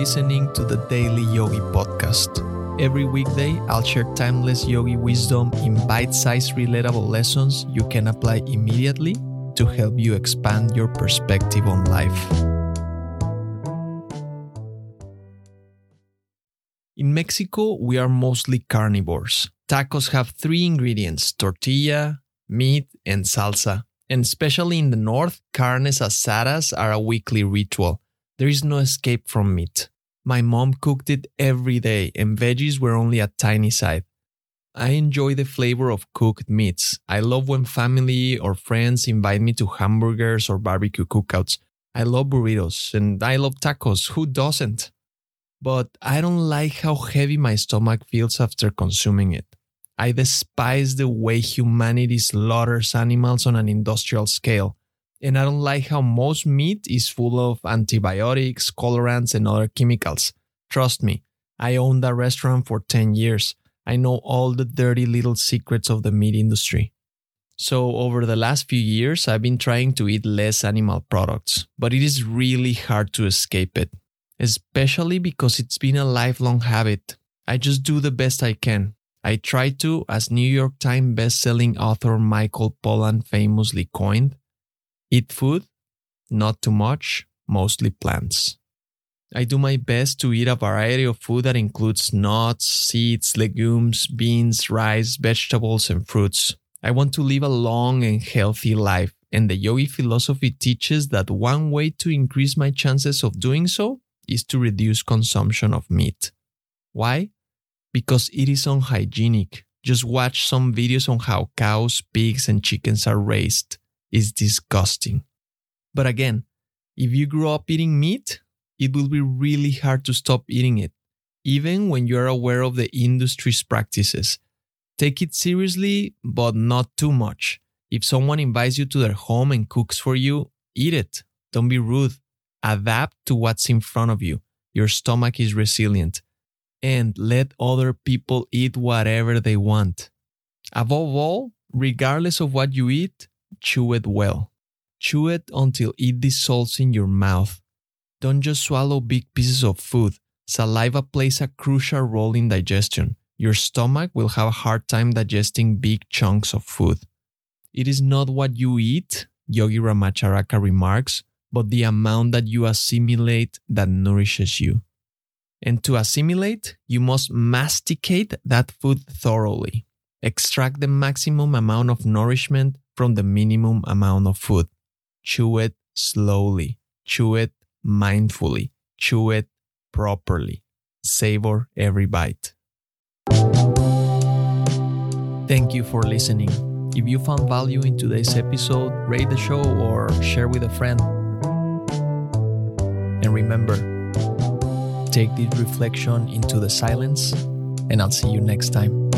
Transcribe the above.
listening to the Daily Yogi Podcast. Every weekday, I'll share timeless yogi wisdom in bite sized, relatable lessons you can apply immediately to help you expand your perspective on life. In Mexico, we are mostly carnivores. Tacos have three ingredients tortilla, meat, and salsa. And especially in the north, carnes asadas are a weekly ritual. There is no escape from meat. My mom cooked it every day, and veggies were only a tiny side. I enjoy the flavor of cooked meats. I love when family or friends invite me to hamburgers or barbecue cookouts. I love burritos and I love tacos. Who doesn't? But I don't like how heavy my stomach feels after consuming it. I despise the way humanity slaughters animals on an industrial scale and I don't like how most meat is full of antibiotics, colorants, and other chemicals. Trust me, I owned a restaurant for 10 years. I know all the dirty little secrets of the meat industry. So, over the last few years, I've been trying to eat less animal products, but it is really hard to escape it, especially because it's been a lifelong habit. I just do the best I can. I try to, as New York Times best-selling author Michael Pollan famously coined, Eat food, not too much, mostly plants. I do my best to eat a variety of food that includes nuts, seeds, legumes, beans, rice, vegetables, and fruits. I want to live a long and healthy life, and the yogi philosophy teaches that one way to increase my chances of doing so is to reduce consumption of meat. Why? Because it is unhygienic. Just watch some videos on how cows, pigs, and chickens are raised is disgusting. But again, if you grow up eating meat, it will be really hard to stop eating it, even when you are aware of the industry's practices. Take it seriously, but not too much. If someone invites you to their home and cooks for you, eat it. Don't be rude. Adapt to what's in front of you. Your stomach is resilient. And let other people eat whatever they want. Above all, regardless of what you eat, chew it well. Chew it until it dissolves in your mouth. Don't just swallow big pieces of food. Saliva plays a crucial role in digestion. Your stomach will have a hard time digesting big chunks of food. It is not what you eat, Yogi Ramacharaka remarks, but the amount that you assimilate that nourishes you. And to assimilate, you must masticate that food thoroughly. Extract the maximum amount of nourishment from the minimum amount of food. Chew it slowly. Chew it mindfully. Chew it properly. Savor every bite. Thank you for listening. If you found value in today's episode, rate the show or share with a friend. And remember, take this reflection into the silence, and I'll see you next time.